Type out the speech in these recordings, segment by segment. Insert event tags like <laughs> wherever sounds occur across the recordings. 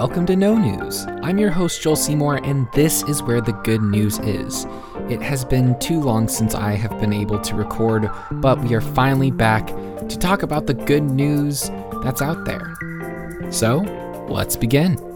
welcome to Know News. I'm your host, Joel Seymour, and this is where the good news is. It has been too long since I have been able to record, but we are finally back to talk about the good news that's out there. So, let's begin.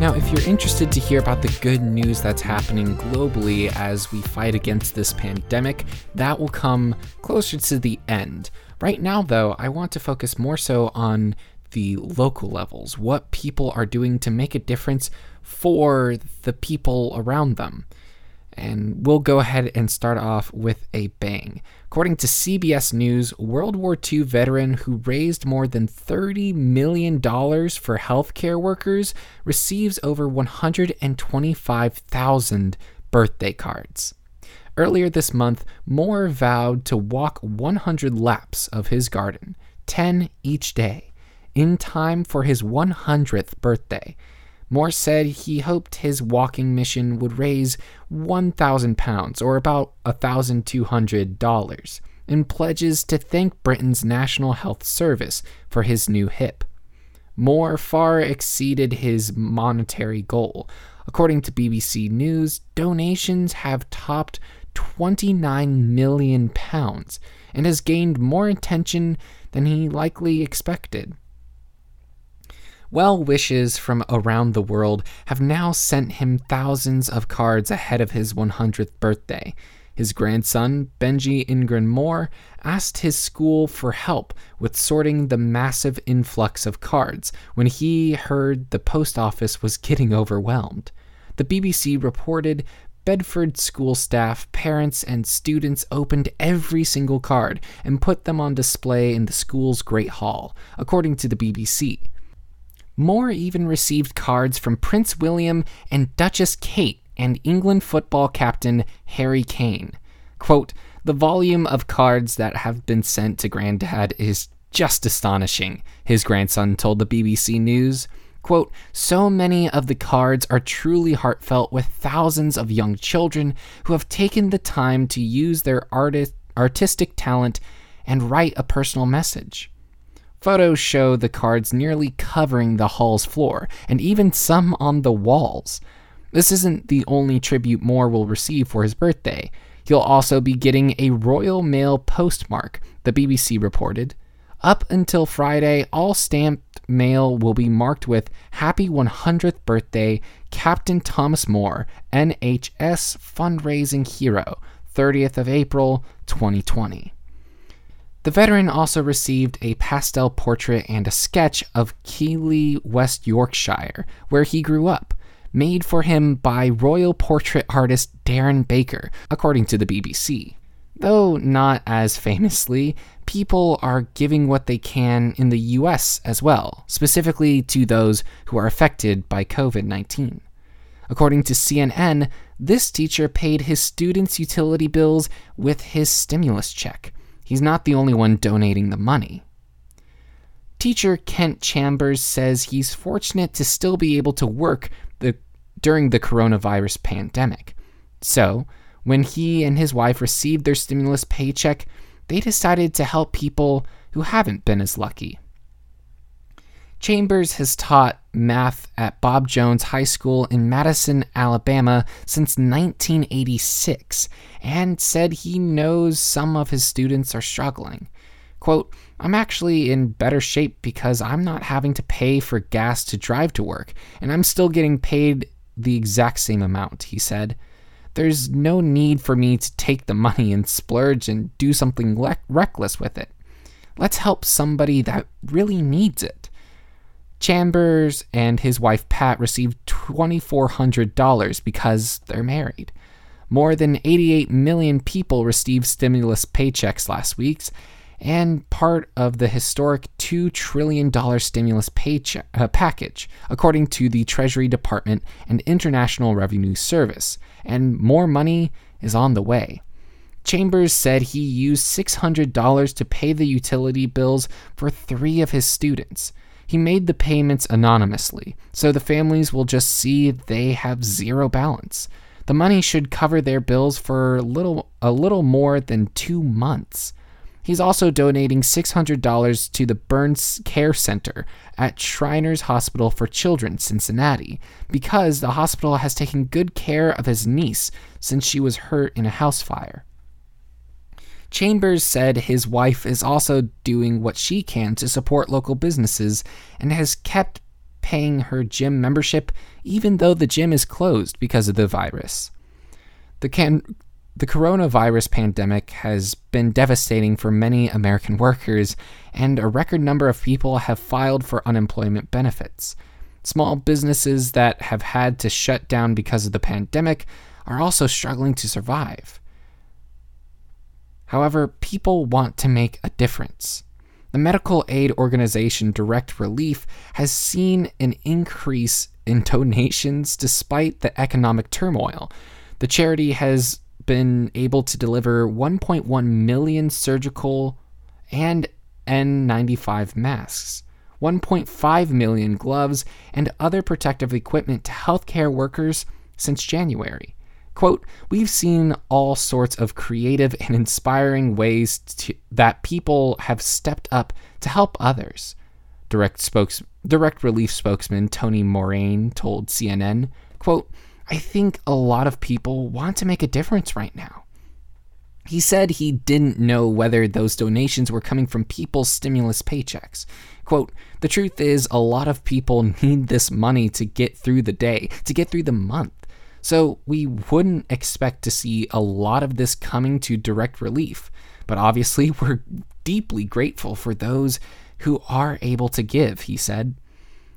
Now, if you're interested to hear about the good news that's happening globally as we fight against this pandemic, that will come closer to the end. Right now, though, I want to focus more so on the local levels, what people are doing to make a difference for the people around them. And we'll go ahead and start off with a bang. According to CBS News, World War II veteran who raised more than $30 million for healthcare workers receives over 125,000 birthday cards. Earlier this month, Moore vowed to walk 100 laps of his garden, 10 each day, in time for his 100th birthday. Moore said he hoped his walking mission would raise 1,000 pounds, or about $1,200, in pledges to thank Britain's National Health Service for his new hip. Moore far exceeded his monetary goal. According to BBC News, donations have topped 29 million pounds and has gained more attention than he likely expected. Well wishes from around the world have now sent him thousands of cards ahead of his 100th birthday. His grandson, Benji Ingram Moore, asked his school for help with sorting the massive influx of cards when he heard the post office was getting overwhelmed. The BBC reported Bedford school staff, parents, and students opened every single card and put them on display in the school's Great Hall, according to the BBC. Moore even received cards from Prince William and Duchess Kate and England football captain Harry Kane. Quote, the volume of cards that have been sent to Granddad is just astonishing, his grandson told the BBC News. Quote, so many of the cards are truly heartfelt with thousands of young children who have taken the time to use their artist, artistic talent and write a personal message. Photos show the cards nearly covering the hall's floor, and even some on the walls. This isn't the only tribute Moore will receive for his birthday. He'll also be getting a Royal Mail postmark, the BBC reported. Up until Friday, all stamped mail will be marked with Happy 100th Birthday, Captain Thomas Moore, NHS Fundraising Hero, 30th of April, 2020. The veteran also received a pastel portrait and a sketch of Keighley, West Yorkshire, where he grew up, made for him by royal portrait artist Darren Baker, according to the BBC. Though not as famously, people are giving what they can in the US as well, specifically to those who are affected by COVID 19. According to CNN, this teacher paid his students' utility bills with his stimulus check He's not the only one donating the money. Teacher Kent Chambers says he's fortunate to still be able to work the, during the coronavirus pandemic. So, when he and his wife received their stimulus paycheck, they decided to help people who haven't been as lucky. Chambers has taught math at Bob Jones High School in Madison, Alabama since 1986 and said he knows some of his students are struggling. Quote, I'm actually in better shape because I'm not having to pay for gas to drive to work, and I'm still getting paid the exact same amount, he said. There's no need for me to take the money and splurge and do something le- reckless with it. Let's help somebody that really needs it. Chambers and his wife Pat received $2,400 because they're married. More than 88 million people received stimulus paychecks last week, and part of the historic $2 trillion stimulus paycheck, uh, package, according to the Treasury Department and International Revenue Service, and more money is on the way. Chambers said he used $600 to pay the utility bills for three of his students. He made the payments anonymously, so the families will just see they have zero balance. The money should cover their bills for little a little more than 2 months. He's also donating $600 to the Burns Care Center at Shriners Hospital for Children, Cincinnati, because the hospital has taken good care of his niece since she was hurt in a house fire. Chambers said his wife is also doing what she can to support local businesses and has kept paying her gym membership even though the gym is closed because of the virus. The, can- the coronavirus pandemic has been devastating for many American workers, and a record number of people have filed for unemployment benefits. Small businesses that have had to shut down because of the pandemic are also struggling to survive. However, people want to make a difference. The medical aid organization Direct Relief has seen an increase in <laughs> donations despite the economic turmoil. The charity has been able to deliver 1.1 million surgical and N95 masks, 1.5 million gloves, and other protective equipment to healthcare workers since January. Quote, we've seen all sorts of creative and inspiring ways to, that people have stepped up to help others. Direct, spokes, direct relief spokesman Tony Morain told CNN, quote, I think a lot of people want to make a difference right now. He said he didn't know whether those donations were coming from people's stimulus paychecks. Quote, the truth is, a lot of people <laughs> need this money to get through the day, to get through the month. So we wouldn't expect to see a lot of this coming to direct relief. But obviously, <laughs> we're deeply grateful for those who are able to give, he said.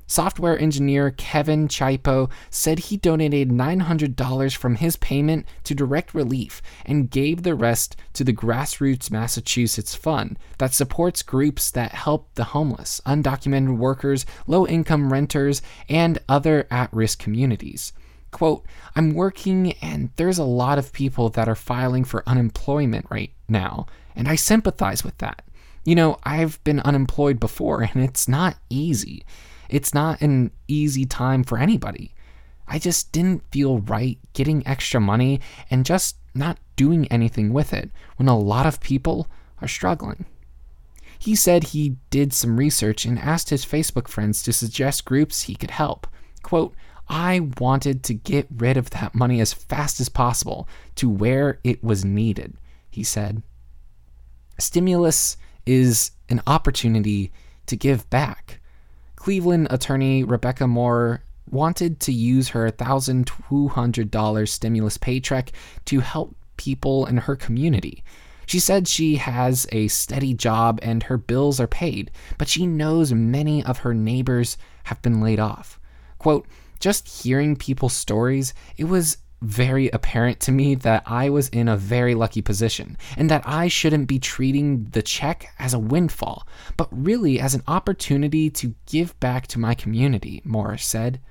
Software engineer Kevin Chipo said he donated $900 from his payment to Direct Relief and gave the rest to the Grassroots Massachusetts Fund that supports groups that help the homeless, undocumented workers, low income renters, and other at risk communities. Quote, I'm working and there's a lot of people that are filing for unemployment right now, and I sympathize with that. You know, I've been unemployed before and it's not easy. It's not an easy time for anybody. I just didn't feel right getting extra money and just not doing anything with it when a lot of people are struggling. He said he did some research and asked his Facebook friends to suggest groups he could help. Quote, I wanted to get rid of that money as fast as possible to where it was needed, he said. Stimulus is an opportunity to give back. Cleveland attorney Rebecca Maurer wanted to use her $1,200 stimulus paycheck to help people in her community. She said she has a steady job and her bills are paid, but she knows many of her neighbors have been laid off. Quote, just hearing people's stories, it was very apparent to me that I was in a very lucky position and that I shouldn't be treating the check as a windfall, but really as an opportunity to give back to my community, Maurer said.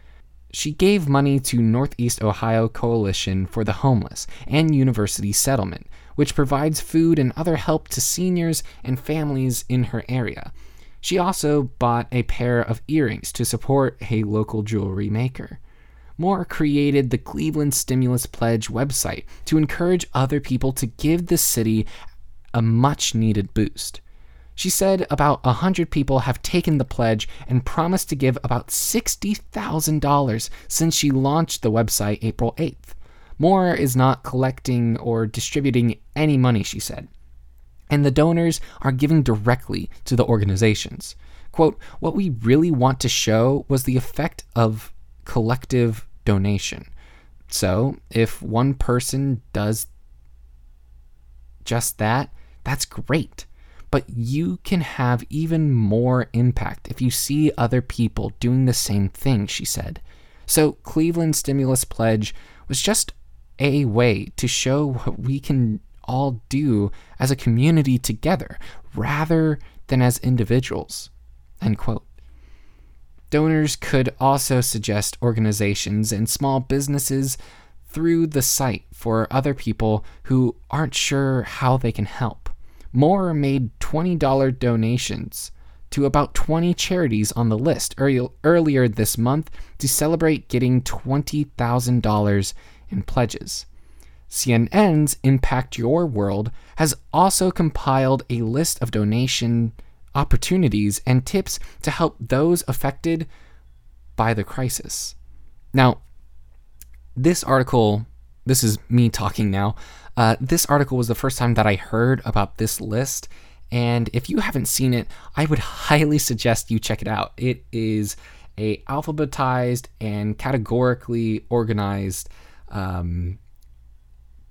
She gave money to Northeast Ohio Coalition for the Homeless and University Settlement, which provides food and other help to seniors and families in her area. She also bought a pair of earrings to support a local jewelry maker. Maurer created the Cleveland Stimulus Pledge website to encourage other people to give the city a much needed boost. She said about a 100 people have taken the pledge and promised to give about $60,000 since she launched the website April 8th. Maurer is not collecting or distributing any money, she said. And the donors are giving directly to the organizations. Quote, what we really want to show was the effect of collective donation. So if one person does just that, that's great. But you can have even more impact if you see other people doing the same thing, she said. So Cleveland Stimulus Pledge was just a way to show what we can all do as a community together rather than as individuals. End quote. Donors could also suggest organizations and small businesses through the site for other people who aren't sure how they can help. Maurer made $20 donations to about 20 charities on the list earlier this month to celebrate getting $20,000 in pledges. CNN's Impact Your World has also compiled a list of donation opportunities and tips to help those affected by the crisis. Now, this article, this is me talking now. Uh, this article was the first time that I heard about this list, and if you haven't seen it, I would <laughs> highly suggest you check it out. It is a alphabetized and categorically organized um,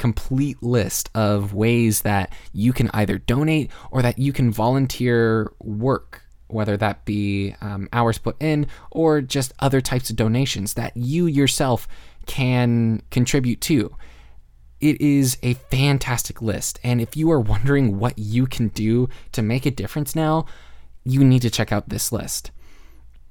complete list of ways that you can either donate or that you can volunteer work, whether that be um, hours put in or just other types of donations that you yourself can contribute to. It is a fantastic list. And if you are wondering what you can do to make a difference now, you need to check out this list.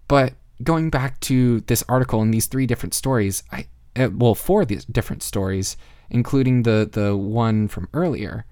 But going back to this article and these three different stories, I, uh, well, four different stories, including the the one from earlier.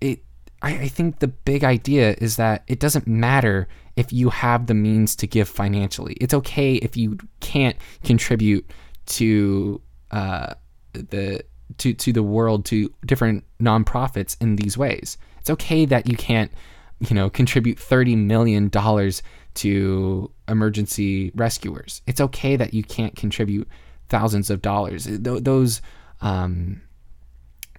It I, I think the big idea is that it doesn't matter if you have the means to give financially. It's okay if you can't contribute to uh, the to to the world to different nonprofits in these ways. It's okay that you can't, you know, contribute thirty million dollars to emergency rescuers. It's okay that you can't contribute thousands of dollars. Those um,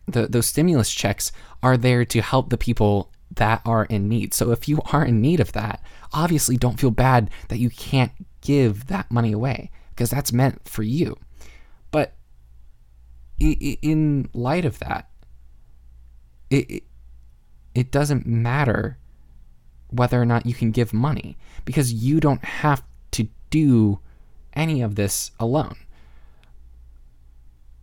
the, those stimulus checks are there to help the people that are in need. So if you are in need of that, obviously don't feel bad that you can't give that money away because that's meant for you. But in light of that, it, it doesn't matter whether or not you can give money because you don't have to do any of this alone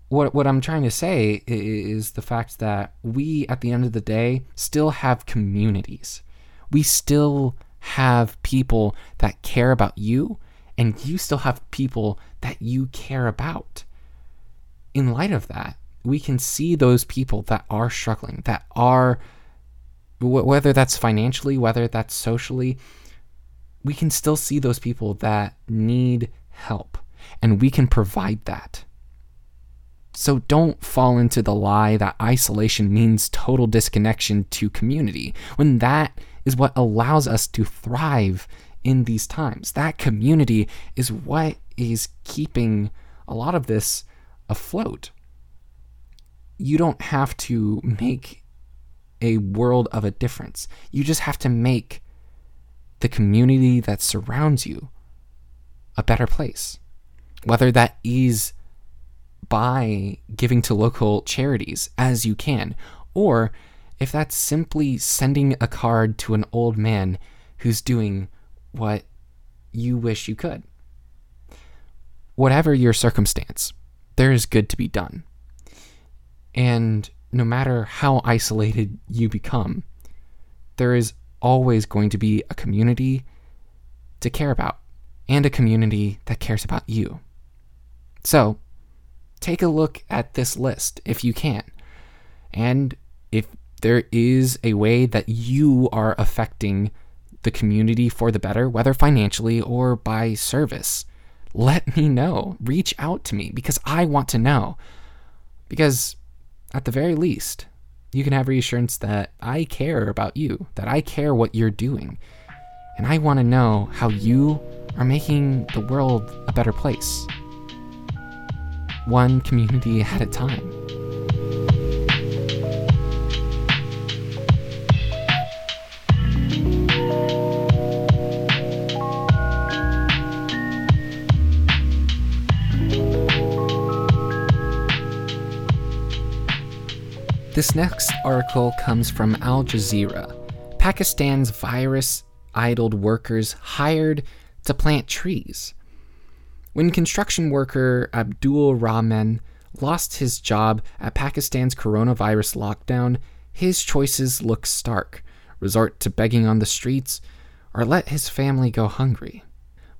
what what I'm trying to say is the fact that we at the end of the day still have communities. We still have people that care about you and you still have people that you care about. In light of that, we can see those people that are struggling, that are whether that's financially, whether that's socially, we can still see those people that need help and we can provide that. So don't fall into the lie that isolation means total disconnection to community, when that is what allows us to thrive in these times. That community is what is keeping a lot of this afloat. You don't have to make a world of a difference. You just have to make the community that surrounds you a better place. Whether that is by giving to local charities as you can, or if that's simply sending a card to an old man who's doing what you wish you could. Whatever your circumstance, there is good to be done. And no matter how isolated you become, there is always going to be a community to care about and a community that cares about you. So, take a look at this list if you can. And if there is a way that you are affecting the community for the better, whether financially or by service, let me know. Reach out to me because I want to know. Because at the very least, you can have reassurance that I care about you, that I care what you're doing. And I want to know how you are making the world a better place one community at a time. This next article comes from Al Jazeera. Pakistan's virus idled workers hired to plant trees. When construction worker Abdul Rahman lost his job at Pakistan's coronavirus lockdown, his choices look stark resort to begging on the streets or let his family go hungry.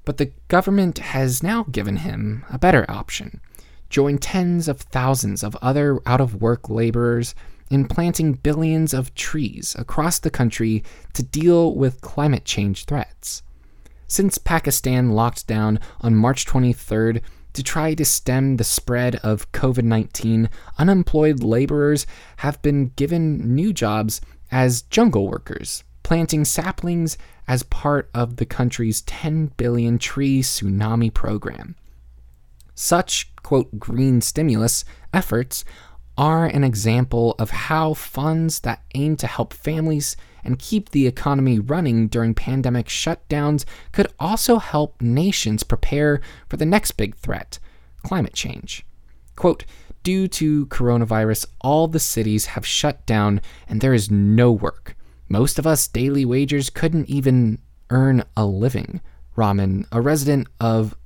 But the government has now given him a better option join tens of thousands of other out of work laborers in planting billions of trees across the country to deal with climate change threats. Since Pakistan locked down on March 23rd To try to stem the spread of COVID 19, unemployed laborers have been given new jobs as jungle workers, planting saplings as part of the country's 10 billion tree tsunami program. Such, quote, green stimulus efforts are an example of how funds that aim to help families and keep the economy running during pandemic shutdowns could also help nations prepare for the next big threat climate change. Quote, Due to coronavirus, all the cities have shut down and there is no work. Most of us daily wagers couldn't even earn a living. Rahman, a resident of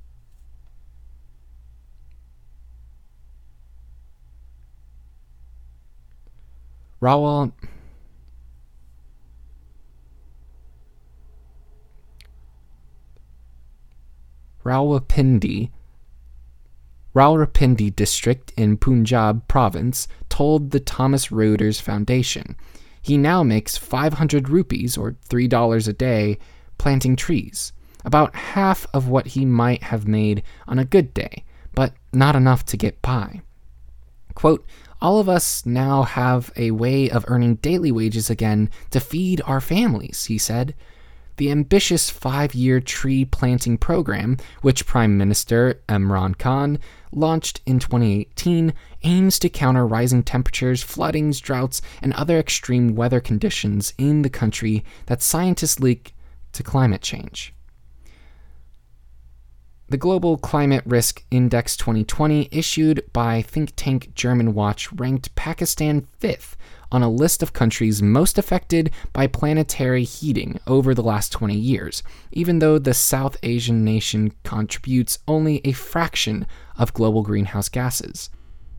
Rawal Rawalpindi Rawalpindi district in Punjab province told the Thomson Reuters Foundation. He now makes 500 rupees or $3 a day planting trees, about half of what he might have made on a good day, but not enough to get by. Quote, all of us now have a way of earning daily wages again to feed our families, he said. The ambitious five year tree planting program, which Prime Minister Imran Khan launched in 2018, aims to counter rising temperatures, floodings, droughts, and other extreme weather conditions in the country that scientists link to climate change. The Global Climate Risk Index 2020, issued by think tank Germanwatch, ranked Pakistan fifth on a list of countries most affected by planetary heating over the last 20 years, even though the South Asian nation contributes only a fraction of global greenhouse gases.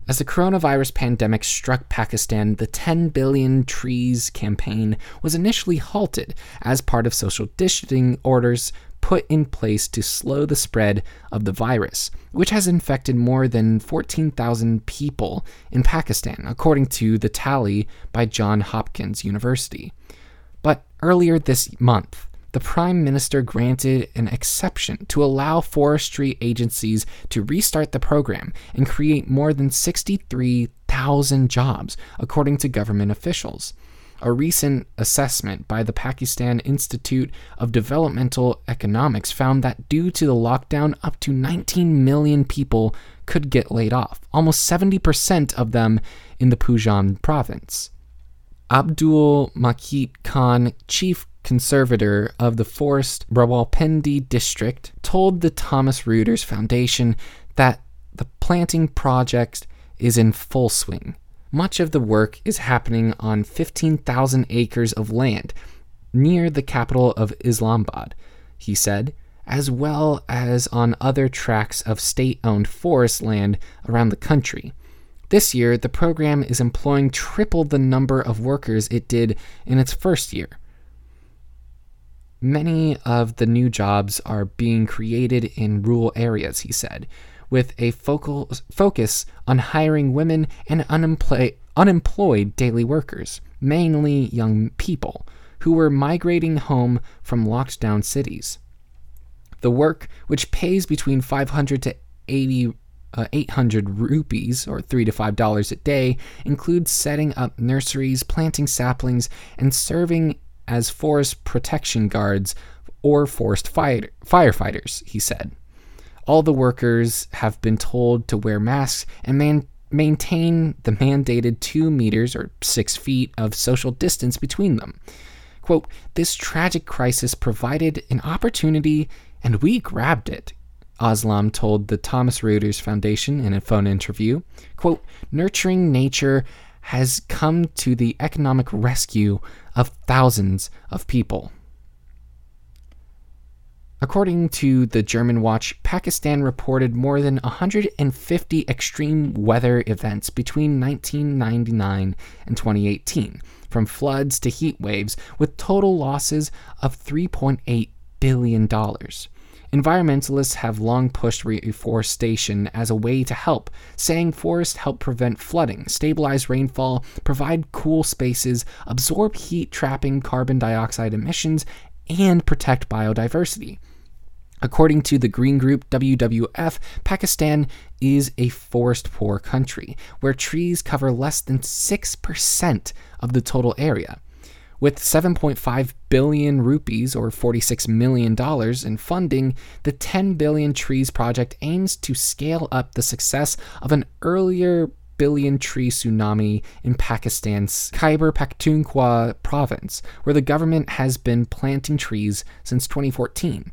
As the coronavirus pandemic struck Pakistan, the 10 billion trees campaign was initially halted as part of social distancing orders put in place to slow the spread of the virus, which has infected more than 14,000 people in Pakistan, according to the tally by Johns Hopkins University. But earlier this month, the Prime Minister granted an exception to allow forestry agencies to restart the program and create more than 63,000 jobs, according to government officials. A recent assessment by the Pakistan Institute of Developmental Economics found that due to the lockdown, up to 19 million people could get laid off, almost 70% of them in the Punjab province. Abdul Makit Khan, chief conservator of the Forest Rawalpindi district, told the Thomson Reuters Foundation that the planting project is in full swing. Much of the work is happening on 15,000 acres of land near the capital of Islamabad, he said, as well as on other tracts of state owned forest land around the country. This year, the program is employing triple the number of workers it did in its first year. Many of the new jobs are being created in rural areas, he said, with a focal focus on hiring women and unemployed, unemployed daily workers, mainly young people, who were migrating home from locked down cities. The work, which pays between 500 to 80 uh, 800 rupees or 3 to 5 dollars a day includes setting up nurseries, planting saplings, and serving as forest protection guards or forest fire- firefighters, he said. All the workers have been told to wear masks and man- maintain the mandated two meters or six feet of social distance between them. Quote, this tragic crisis provided an opportunity and we grabbed it, Aslam told the Thomson Reuters Foundation in a phone interview. Quote, nurturing nature has come to the economic rescue of thousands of people. According to the Germanwatch, Pakistan reported more than 150 extreme weather events between 1999 and 2018, from floods to heat waves, with total losses of $3.8 billion. Environmentalists have long pushed reforestation as a way to help, saying forests help prevent flooding, stabilize rainfall, provide cool spaces, absorb heat trapping carbon dioxide emissions, and protect biodiversity. According to the Green Group WWF, Pakistan is a forest poor country where trees cover less than 6% of the total area. With 7.5 billion rupees or $46 million in funding, the 10 Billion Trees Project aims to scale up the success of an earlier billion tree tsunami in Pakistan's Khyber Pakhtunkhwa province, where the government has been planting trees since 2014.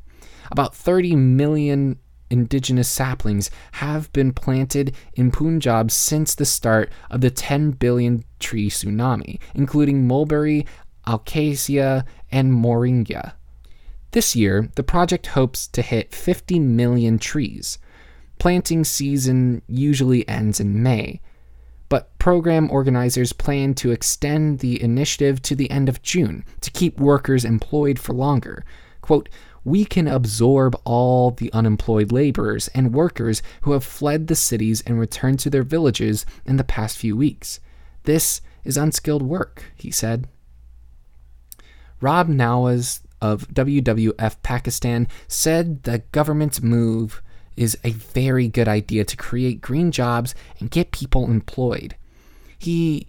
About 30 million indigenous saplings have been planted in Punjab since the start of the 10 billion tree tsunami, including mulberry, acacia, and moringa. This year, the project hopes to hit 50 million trees. Planting season usually ends in May, but program organizers plan to extend the initiative to the end of June to keep workers employed for longer. Quote, we can absorb all the unemployed laborers and workers who have fled the cities and returned to their villages in the past few weeks. This is unskilled work, he said. Rab Nawaz of WWF Pakistan said the government's move is a very good idea to create green jobs and get people employed. He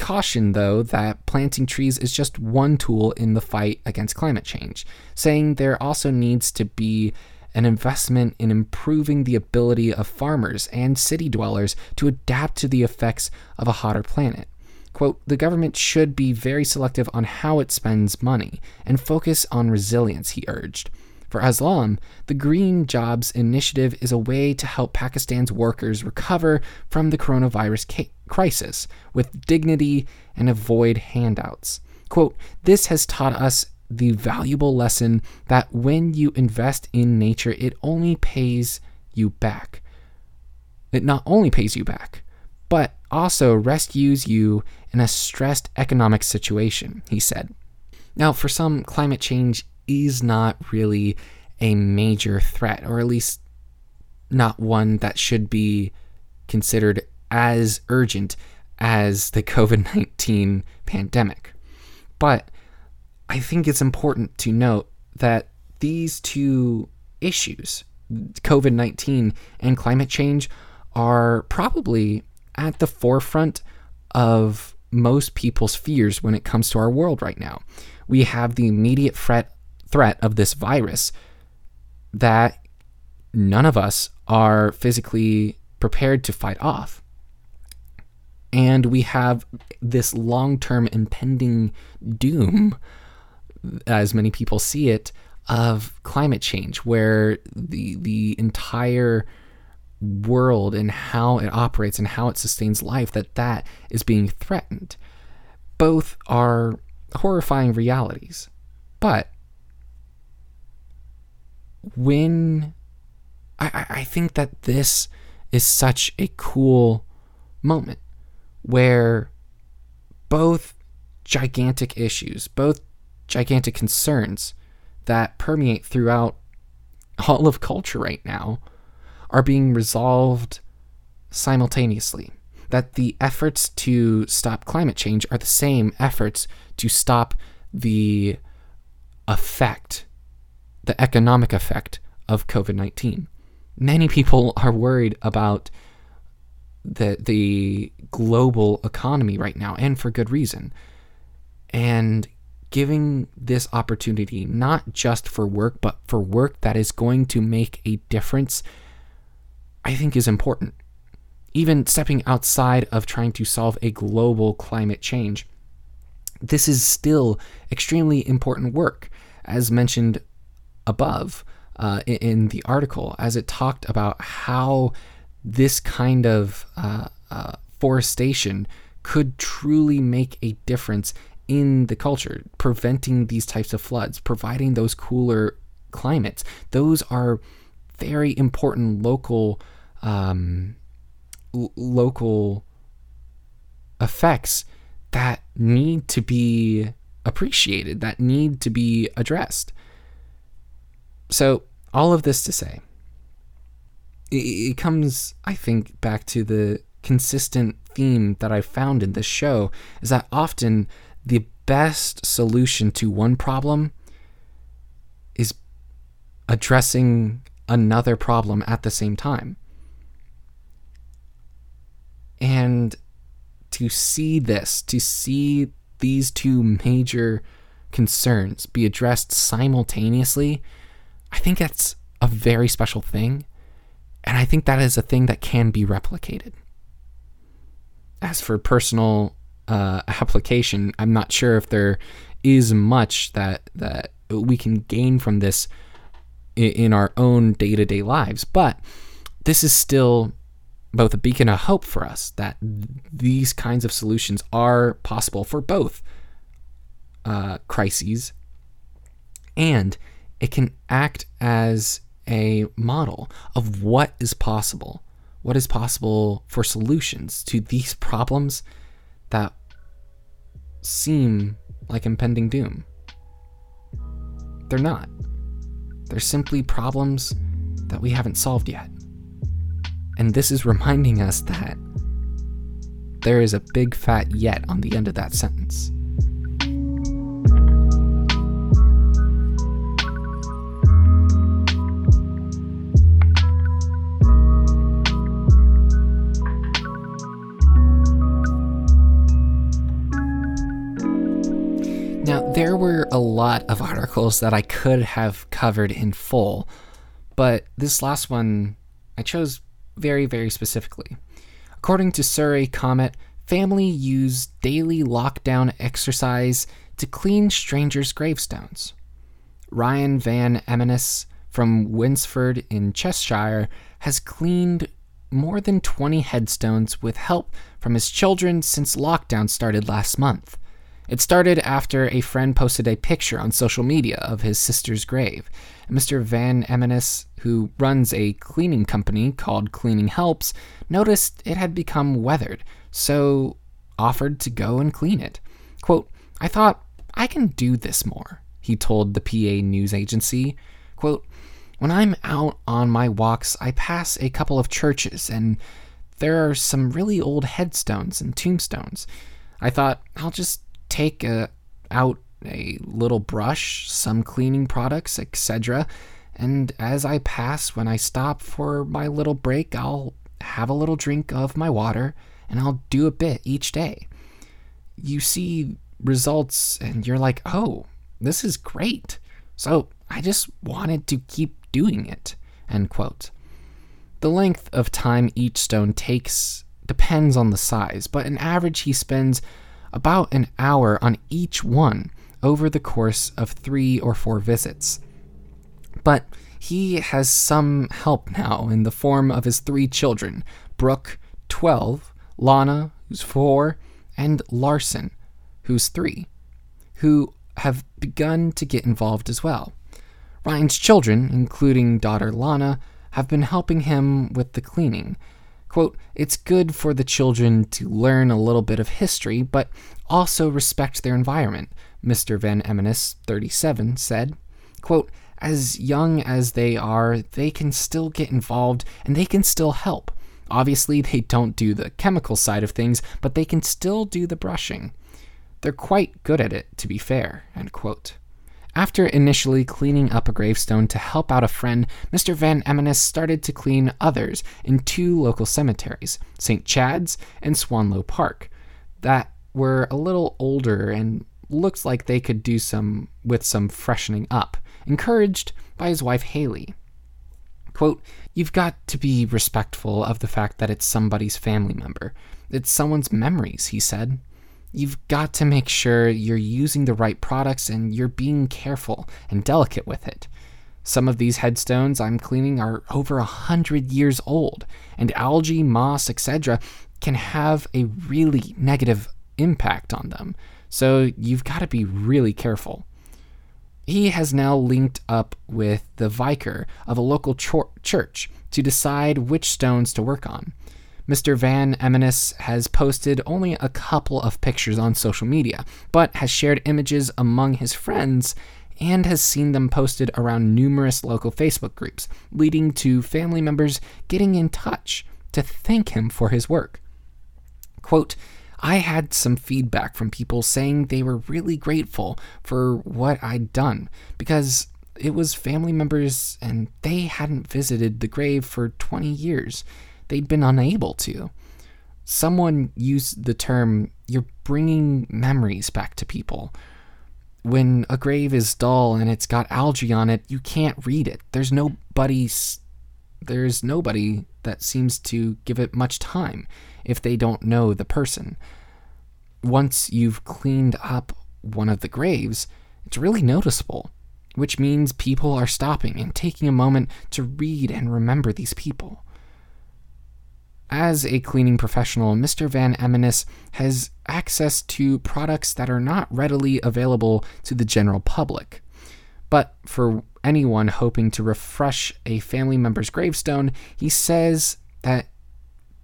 cautioned, though, that planting trees is just one tool in the fight against climate change, saying there also needs to be an investment in improving the ability of farmers and city dwellers to adapt to the effects of a hotter planet. Quote, the government should be very selective on how it spends money and focus on resilience, he urged. For Aslam, the Green Jobs Initiative is a way to help Pakistan's workers recover from the coronavirus crisis with dignity and avoid handouts. Quote, This has taught us the valuable lesson that when you invest in nature, it only pays you back. It not only pays you back, but also rescues you in a stressed economic situation, he said. Now, for some, climate change is not really a major threat, or at least not one that should be considered as urgent as the <laughs> COVID 19 pandemic. But I think it's important to note that these two issues, COVID 19 and climate change, are probably at the forefront of most people's fears when it comes to our world right now. We have the immediate threat threat of this virus that none of us are physically prepared to fight off. And we have this long term impending doom, as many people see it, of climate change, where the, the entire world and how it operates and how it sustains life that that is being threatened both are horrifying realities but when I, I think that this is such a cool moment where both gigantic issues, both gigantic concerns that permeate throughout all of culture right now are being resolved simultaneously. That the efforts to stop climate change are the same efforts to stop the effect the economic effect of COVID 19. Many people are worried about the, the global economy right now, and for good reason. And giving this opportunity, not just for work, but for work that is going to make a difference, I think is important. Even stepping outside of trying to solve a global climate change, this is still extremely important work. As mentioned above uh, in, the article as it talked about how this kind of uh, uh, forestation could truly make a difference in the culture, preventing these types of floods, providing those cooler climates. Those are very important local um, l- local effects that need to be appreciated, that need to be addressed. So, all of this to say, it, it comes, I think, back to the consistent theme that I've found in this show is that often the best solution to one problem is addressing another problem at the same time. And to see this, to see these two major concerns be addressed simultaneously, I think that's a very special thing. And I think that is a thing that can be replicated. As for personal uh, application, I'm not sure if there is much that that we can gain from this in, in our own day to day lives, but this is still both a beacon of hope for us that these kinds of solutions are possible for both uh, crises, and it can act as a model of what is possible, what is possible for solutions to these problems that seem like impending doom. They're not. They're simply problems that we haven't solved yet. And this is reminding us that there is a big fat yet on the end of that sentence. Lot of articles that I could have covered in full, but this last one I chose very, very specifically. According to Surrey Comet, family used daily lockdown exercise to clean strangers' gravestones. Ryan Van Emanis from Winsford in Cheshire has cleaned more than 20 headstones with help from his children since lockdown started last month. It started after a friend posted a picture on social media of his sister's grave. Mr. Van Emanis, who runs a cleaning company called Cleaning Helps, noticed it had become weathered, so offered to go and clean it. Quote, I thought, I can do this more, he told the PA news agency. Quote, when I'm out on my walks, I pass a couple of churches and there are some really old headstones and tombstones. I thought, I'll just take a, out a little brush, some cleaning products, etc. And as I pass, when I stop for my little break, I'll have a little drink of my water and I'll do a bit each day. You see results and you're like, oh, this is great. So I just wanted to keep doing it. End quote. The length of time each stone takes depends on the size, but an average, he spends about an hour on each one over the course of three or four visits. But he has some help now in the form of his three children Brooke, 12, Lana, who's 4, and Larson, who's 3, who have begun to get involved as well. Ryan's children, including daughter Lana, have been helping him with the cleaning, Quote, it's good for the children to learn a little bit of history, but also respect their environment, Mr. Van Emanis, 37, said. Quote, as young as they are, they can still get involved and they can still help. Obviously, they don't do the chemical side of things, but they can still do the brushing. They're quite good at it, to be fair. End quote. After initially cleaning up a gravestone to help out a friend, Mr. Van Emanis started to clean others in two local cemeteries, St. Chad's and Swanlow Park, that were a little older and looked like they could do some with some freshening up, encouraged by his wife Haley. Quote, You've got to be respectful of the fact that it's somebody's family member. It's someone's memories, he said. You've got to make sure you're using the right products and you're being careful and delicate with it. Some of these headstones I'm cleaning are over a hundred years old, and algae, moss, etc., can have a really negative impact on them. So you've got to be really careful. He has now linked up with the vicar of a local church to decide which stones to work on. Mr. Van Emanis has posted only a couple of pictures on social media, but has shared images among his friends and has seen them posted around numerous local Facebook groups, leading to family members getting in touch to thank him for his work. Quote, I had some feedback from people saying they were really grateful for what I'd done because it was family members and they hadn't visited the grave for 20 years. They'd been unable to. Someone used the term, you're bringing memories back to people. When a grave is dull and it's got algae on it, you can't read it. There's nobody there's nobody that seems to give it much time if they don't know the person. Once you've cleaned up one of the graves, it's really noticeable, which means people are stopping and taking a moment to read and remember these people. As a cleaning professional, Mr. Van Eminis has access to products that are not readily available to the general public. But for anyone hoping to refresh a family member's gravestone, he says that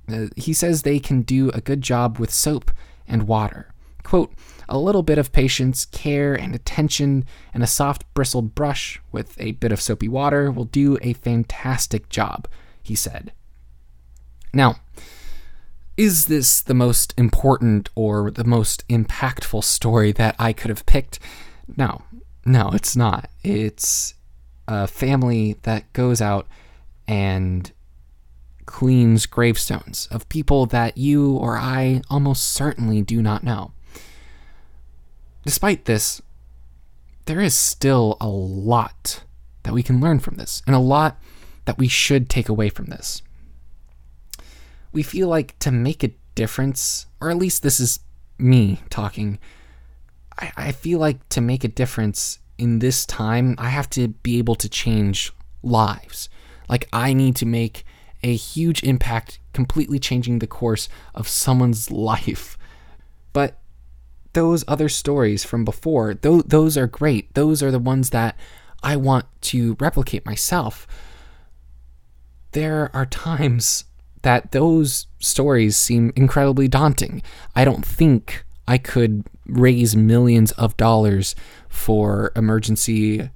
uh, he says they can do a good job with soap and water. Quote, a little bit of patience, care, and attention, and a soft bristled brush with a bit of soapy water will do a fantastic job, he said. Now, is this the most important or the most impactful story that I could have picked? No, no, it's not. It's a family that goes out and cleans gravestones of people that you or I almost certainly do not know. Despite this, there is still a lot that we can learn from this, and a lot that we should take away from this. We feel like to make a difference, or at least this is me talking, I, I feel like to make a difference in this time, I have to be able to change lives. Like, I need to make a huge impact, completely changing the course of someone's <laughs> life. But those other stories from before, those, those are great. Those are the ones that I want to replicate myself. There are <laughs> times that those stories seem incredibly daunting. I don't think I could raise millions of dollars for emergency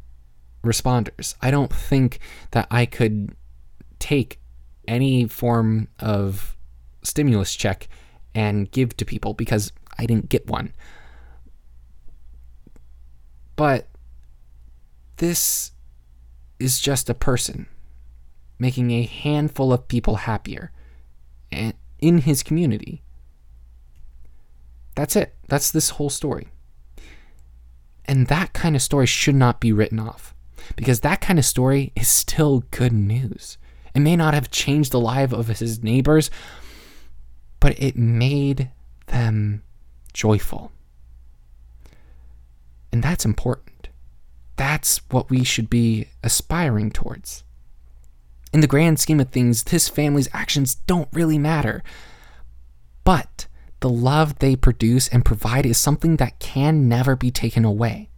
responders. I don't think that I could take any form of stimulus check and give to people because I didn't get one. But this is just a person making a handful of people happier in his community. That's it. That's this whole story. And that kind of story should not be written off because that kind of story is still good news. It may not have changed the life of his neighbors, but it made them joyful. And that's important. That's what we should be aspiring towards. In the grand scheme of things, this family's actions don't really matter. But the love they produce and provide is something that can never be taken away,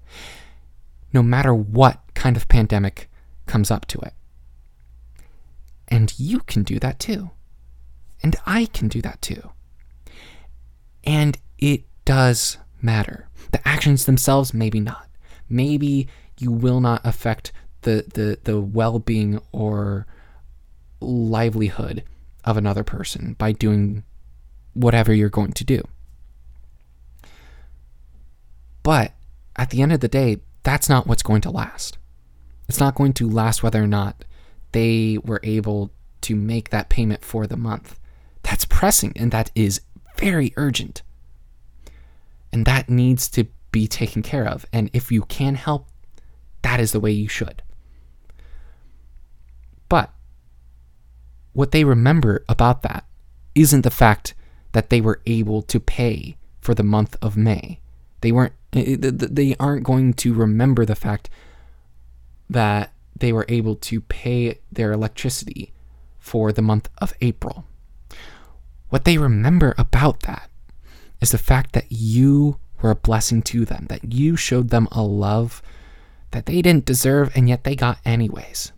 no matter what kind of pandemic comes up to it. And you can do that too. And I can do that too. And it does matter. The actions themselves, maybe not. Maybe you will not affect the, the, the well being or livelihood of another person by doing whatever you're going to do. But at the end of the day, that's not what's going to last. It's not going to last whether or not they were able to make that payment for the month. That's pressing and that is very urgent. And that needs to be taken care of. And if you can help, that is the way you should. But what they remember about that isn't the fact that they were able to pay for the month of May. They weren't eh, eh, they aren't going to remember the fact that they were able to pay their electricity for the month of April. What they remember about that is the fact that you were a blessing to them, that you showed them a love that they didn't deserve and yet they got anyways.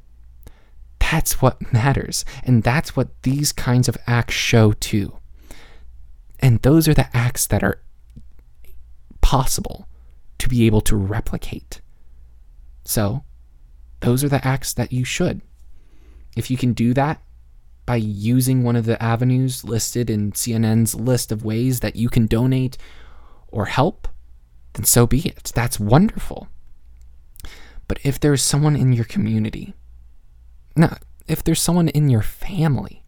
That's what matters. And that's what these kinds of acts show too. And those are the acts that are possible to be able to replicate. So, those are the acts that you should. If you can do that by using one of the avenues listed in CNN's list of ways that you can donate or help, then so be it. That's wonderful. But if there's someone in your community, no, if there's someone in your family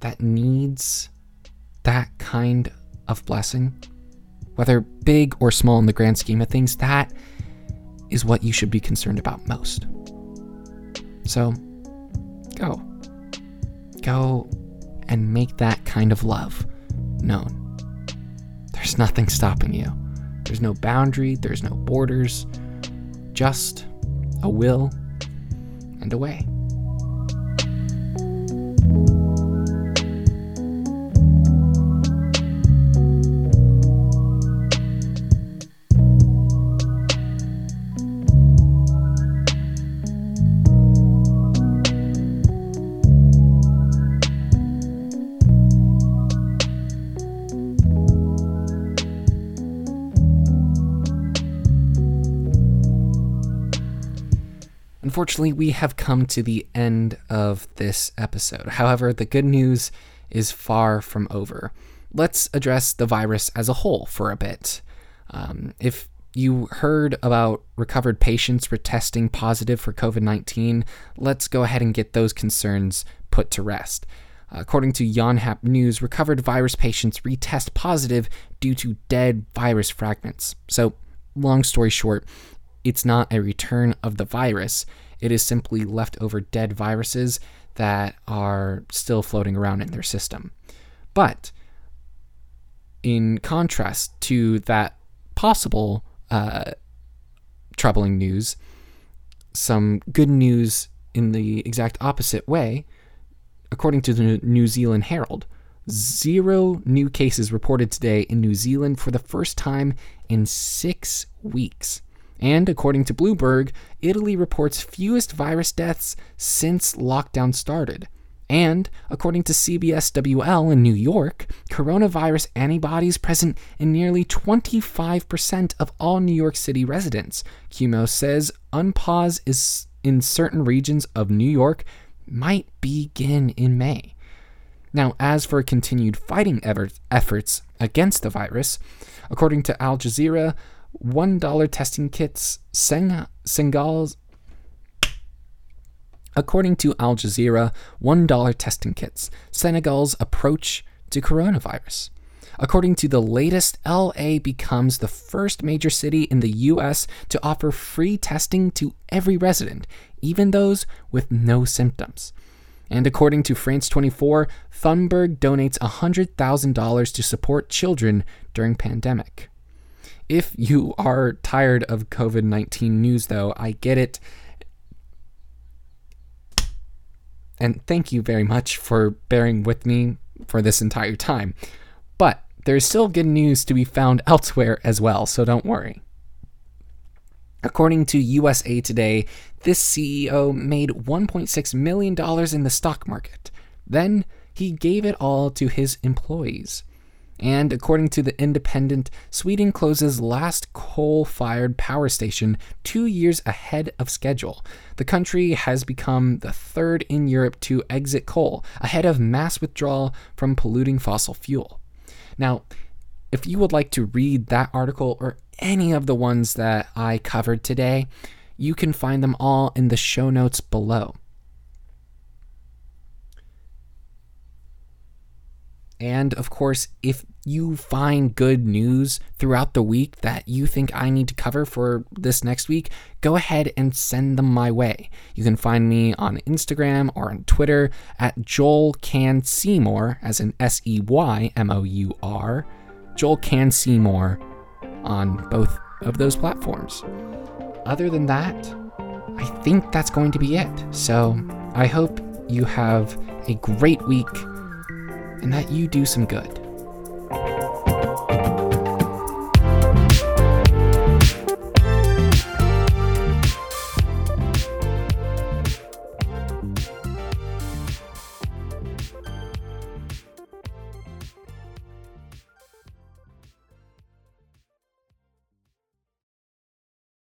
that needs that kind of blessing, whether big or small in the grand scheme of things, that is what you should be concerned about most. So, go. Go and make that kind of love known. There's nothing stopping you. There's no boundary, there's no borders, just a will and a way. Unfortunately, we have come to the end of this episode. However, the good news is far from over. Let's address the virus as a whole for a bit. Um, if you heard about recovered patients for testing positive for COVID 19, let's go ahead and get those concerns put to rest. According to Yonhap News, recovered virus patients retest positive due to dead virus fragments. So, long story short, it's not a return of the virus, it is simply leftover dead viruses that are still floating around in their system. But in contrast to that possible uh, troubling news, some good news in the exact opposite way. According to the New Zealand Herald, zero new cases reported today in New Zealand for the first time in six weeks. And according to Bloomberg, Italy reports fewest virus deaths since lockdown started. And according to CBSWL in New York, coronavirus antibodies present in nearly 25% of all New York City residents. Cuomo says unpause is in certain regions of New York might begin in May. Now, as for continued fighting efforts against the virus, according to Al Jazeera, $1 testing kits, Seng- Senegal's According to Al Jazeera, $1 testing kits, Senegal's approach to coronavirus. According to the latest, LA becomes the first major city in the US to offer free testing to every resident, even those with no symptoms. And according to France 24, Thunberg donates $100,000 to support children during pandemic. If you are tired of COVID 19 news, though, I get it. And thank you very much for bearing with me for this entire time. But there's still good news to be found <laughs> elsewhere as well, so don't worry. According to USA Today, this CEO made $1.6 million in the stock market. Then he gave it all to his employees. And according to The Independent, Sweden closes last coal fired power station two years ahead of schedule. The country has become the third in Europe to exit coal, ahead of mass withdrawal from polluting fossil fuel. Now, if you would like to read that article or any of the ones that I covered today, you can find them all in the show notes below. And of course, if you find good news throughout the week that you think I need to cover for this next week, go ahead and send them my way. You can find me on Instagram or on Twitter at Joel Can Seymour, as in S E Y M O U R. Joel Can Seymour on both of those platforms. Other than that, I think that's going to be it. So I hope you have a great week and that you do some good.